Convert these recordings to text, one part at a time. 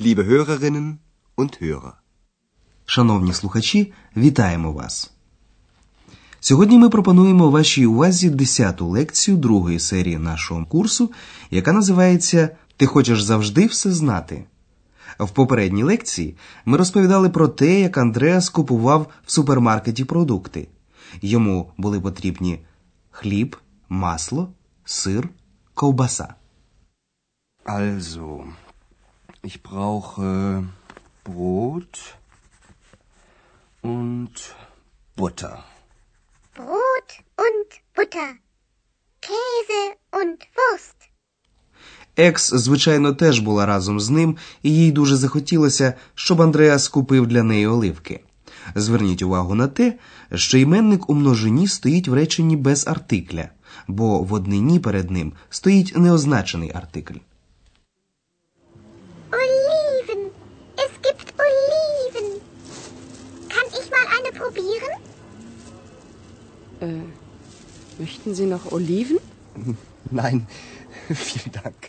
liebe Hörerinnen und Hörer. Шановні слухачі, вітаємо вас. Сьогодні ми пропонуємо вашій увазі 10-ту лекцію другої серії нашого курсу, яка називається Ти хочеш завжди все знати. В попередній лекції ми розповідали про те, як Андреас купував в супермаркеті продукти. Йому були потрібні хліб, масло, сир, ковбаса. Also, ich brauche Brot und Butter. Brot und Butter. Käse und Wurst. Екс, звичайно, теж була разом з ним, і їй дуже захотілося, щоб Андреас купив для неї оливки. Зверніть увагу на те, що іменник у множині стоїть в реченні без артикля, бо в однині перед ним стоїть неозначений артикль. Möchten Sie noch Oliven? Nein, vielen Dank.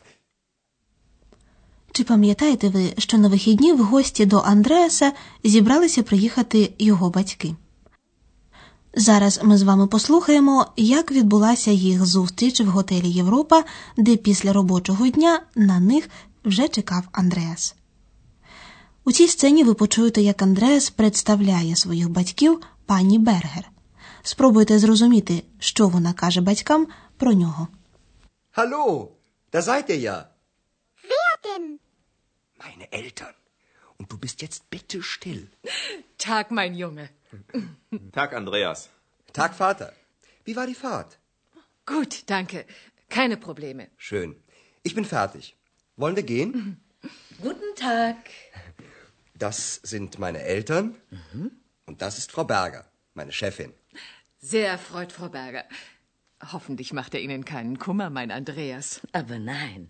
Чи пам'ятаєте ви, що на вихідні в гості до Андреаса зібралися приїхати його батьки? Зараз ми з вами послухаємо, як відбулася їх зустріч в готелі Європа, де після робочого дня на них вже чекав Андреас. У цій сцені ви почуєте, як Андреас представляє своїх батьків пані Бергер. Спробуйте зрозуміти, що вона каже батькам про нього. Hallo, da seid ihr ja. Wer denn? Meine Eltern. Und du bist jetzt bitte still. Tag, mein Junge. Tag, Andreas. Tag, Vater. Wie war die Fahrt? Gut, danke. Keine Probleme. Schön. Ich bin fertig. Wollen wir gehen? Guten Tag. Das sind meine Eltern. Und das ist Frau Berger, meine Chefin. Sehr erfreut, Frau Berger. Hoffentlich macht er Ihnen keinen Kummer, mein Andreas. Aber nein,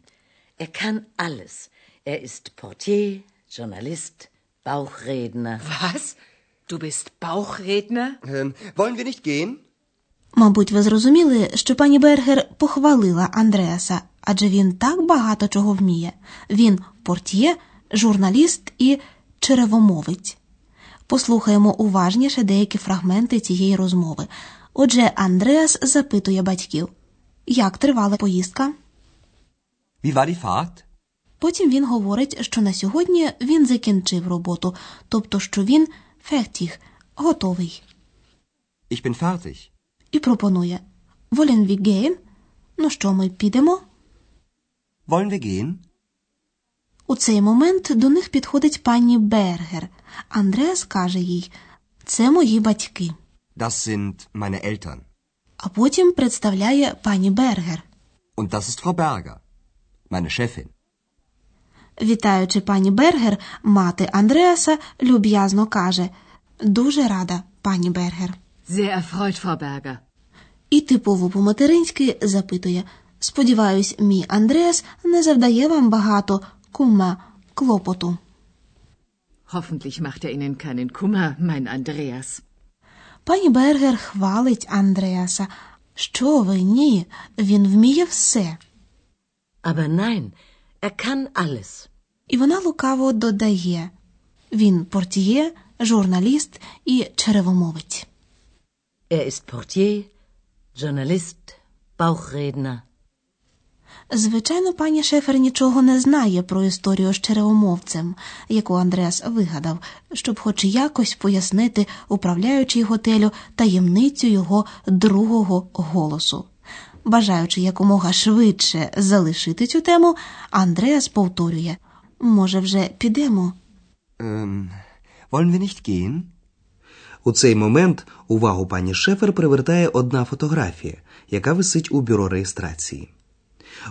er kann alles. Er ist Portier, Journalist, Bauchredner. Was? Du bist Bauchredner? Ähm, wollen wir nicht gehen? Мабуть, ви зрозуміли, що пані Бергер похвалила Андреаса, адже він так багато чого вміє. Він портьє, журналіст і черевомовець. Послухаємо уважніше деякі фрагменти цієї розмови. Отже, Андреас запитує батьків, як тривала поїздка. Wie war die Fahrt? Потім він говорить, що на сьогодні він закінчив роботу, тобто що він фертіх, готовий. Ich bin fertig. І пропонує Wollen wir gehen? Ну що, ми підемо? Wollen wir gehen? У цей момент до них підходить пані Бергер. Андреас каже їй: Це мої батьки. Das sind meine Eltern. А потім представляє пані Бергер. Und das ist Frau Berger, meine Chefin. Вітаючи пані Бергер, мати Андреаса люб'язно каже: Дуже рада, пані Бергер. Sehr erfreut, Frau Berger. І типово по-материнськи запитує: Сподіваюсь, мій Андреас не завдає вам багато кума клопоту. Hoffentlich macht er Ihnen keinen Kummer, mein Andreas. Пані Бергер хвалить Андреаса. Що ви ні? Він вміє все. Aber nein, er kann alles. І вона лукаво додає: він портіє, журналіст і черевомовець. Er ist Portier, Journalist, Bauchredner. Звичайно, пані Шефер нічого не знає про історію з черевомовцем, яку Андреас вигадав, щоб хоч якось пояснити управляючій готелю таємницю його другого голосу. Бажаючи якомога швидше залишити цю тему, Андреас повторює: може, вже підемо? Wir nicht gehen? У цей момент увагу пані Шефер привертає одна фотографія, яка висить у бюро реєстрації.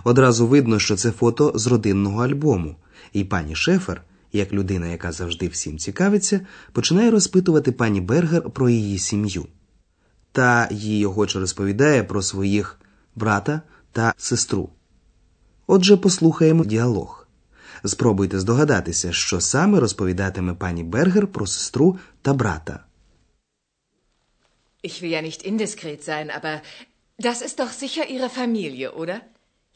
Одразу видно, що це фото з родинного альбому, і пані Шефер, як людина, яка завжди всім цікавиться, починає розпитувати пані Бергер про її сім'ю. Та їй охоче розповідає про своїх брата та сестру. Отже, послухаємо діалог. Спробуйте здогадатися, що саме розповідатиме пані Бергер про сестру та брата. Ich will ja nicht indiskret sein, aber das ist doch sicher Ihre Familie, oder?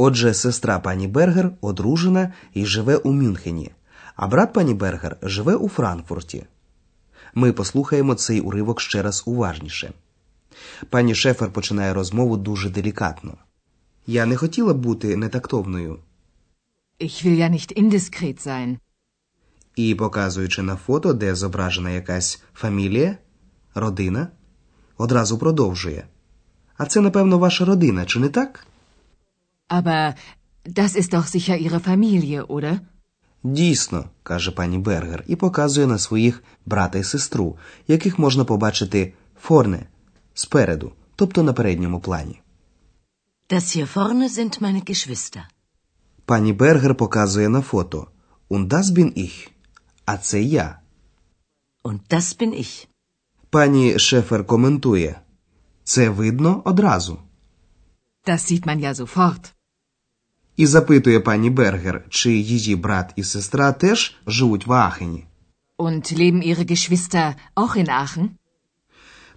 Отже, сестра пані Бергер одружена і живе у Мюнхені, а брат пані Бергер живе у Франкфурті. Ми послухаємо цей уривок ще раз уважніше. Пані Шефер починає розмову дуже делікатно. Я не хотіла бути нетактовною. Ich will ja nicht indiskret sein. І, показуючи на фото, де зображена якась фамілія, родина, одразу продовжує. А це, напевно, ваша родина, чи не так? Aber das ist doch sicher Ihre Familie, oder? Дійсно, каже пані Бергер і показує на своїх брата і сестру, яких можна побачити форне спереду, тобто на передньому плані. Das hier vorne sind meine Geschwister. Пані Бергер показує на фото Und das bin ich. А це я. Und das bin ich. Пані Шефер коментує. Це видно одразу. Das sieht man ja sofort. І запитує пані Бергер, чи її брат і сестра теж живуть в Аахені. Und leben Ihre Geschwister auch in Aachen?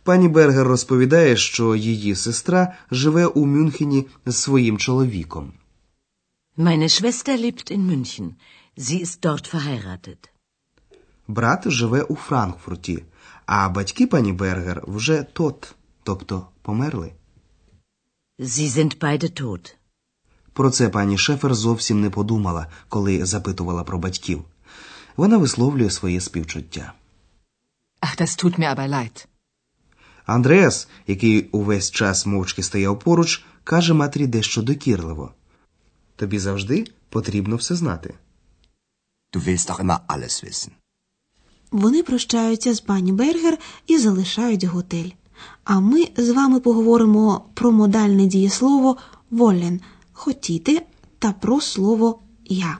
Пані Бергер розповідає, що її сестра живе у Мюнхені з своїм чоловіком. Meine Schwester lebt in München. Sie ist dort verheiratet. Брат живе у Франкфурті, а батьки пані Бергер вже тот, тобто померли. Sie sind beide tot. Про це пані Шефер зовсім не подумала, коли запитувала про батьків. Вона висловлює своє співчуття. Ach, das tut mir aber leid. Андреас, який увесь час мовчки стояв поруч, каже матері дещо докірливо. Тобі завжди потрібно все знати. Du willst auch immer alles wissen. Вони прощаються з пані Бергер і залишають готель. А ми з вами поговоримо про модальне дієслово волен хотіти та про слово я.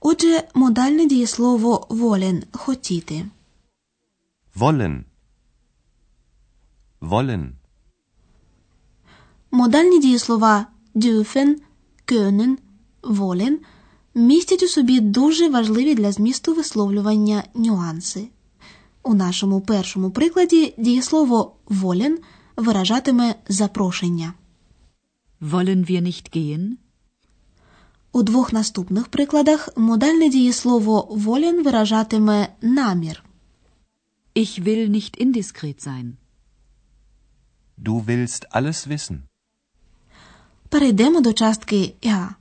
Отже, модальне дієслово волен хотіти. Wollen. Wollen. Модальні дієслова dürfen, können, wollen містять у собі дуже важливі для змісту висловлювання нюанси. У нашому першому прикладі дієслово wollen виражатиме запрошення. Wollen wir nicht gehen? У двох наступних прикладах модальне дієслово wollen виражатиме намір. Ich will nicht indiskret sein. Du willst alles wissen. Перейдемо до частки я.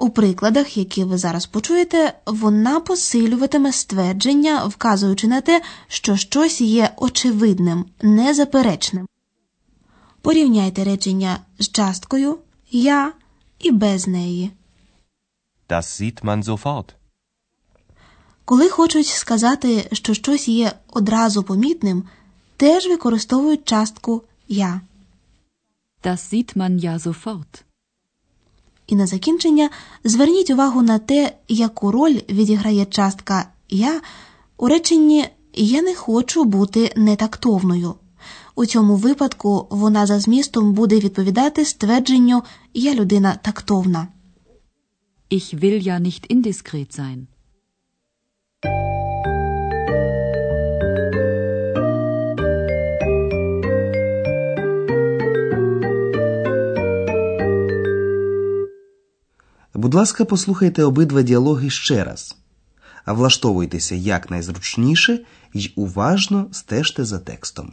У прикладах, які ви зараз почуєте, вона посилюватиме ствердження, вказуючи на те, що щось є очевидним, незаперечним. Порівняйте речення з часткою я і без неї. Das sieht man sofort. Коли хочуть сказати, що щось є одразу помітним, теж використовують частку я. Das sieht man ja sofort. І на закінчення зверніть увагу на те, яку роль відіграє частка я у реченні Я не хочу бути нетактовною. У цьому випадку вона за змістом буде відповідати ствердженню Я людина тактовна. Ich will ja nicht indiskret sein. Будь ласка, послухайте обидва діалоги ще раз. А влаштовуйтеся якнайзручніше і уважно стежте за текстом.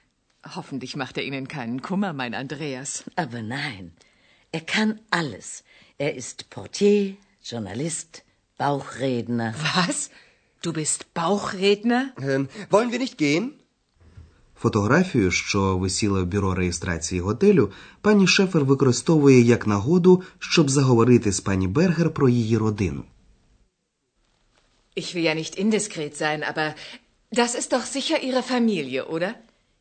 Hoffentlich macht er Ihnen keinen Kummer, mein Andreas. Aber nein, er kann alles. Er ist Portier, Journalist, Bauchredner. Was? Du bist Bauchredner? Ähm, wollen wir nicht gehen? Фотографію, що висіла в бюро реєстрації готелю, пані Шефер використовує як нагоду, щоб заговорити з пані Бергер про її родину. Ich will ja nicht indiskret sein, aber das ist doch sicher Ihre Familie, oder?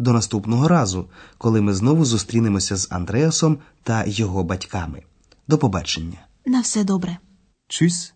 До наступного разу, коли ми знову зустрінемося з Андреасом та його батьками. До побачення. На все добре. Tschüss.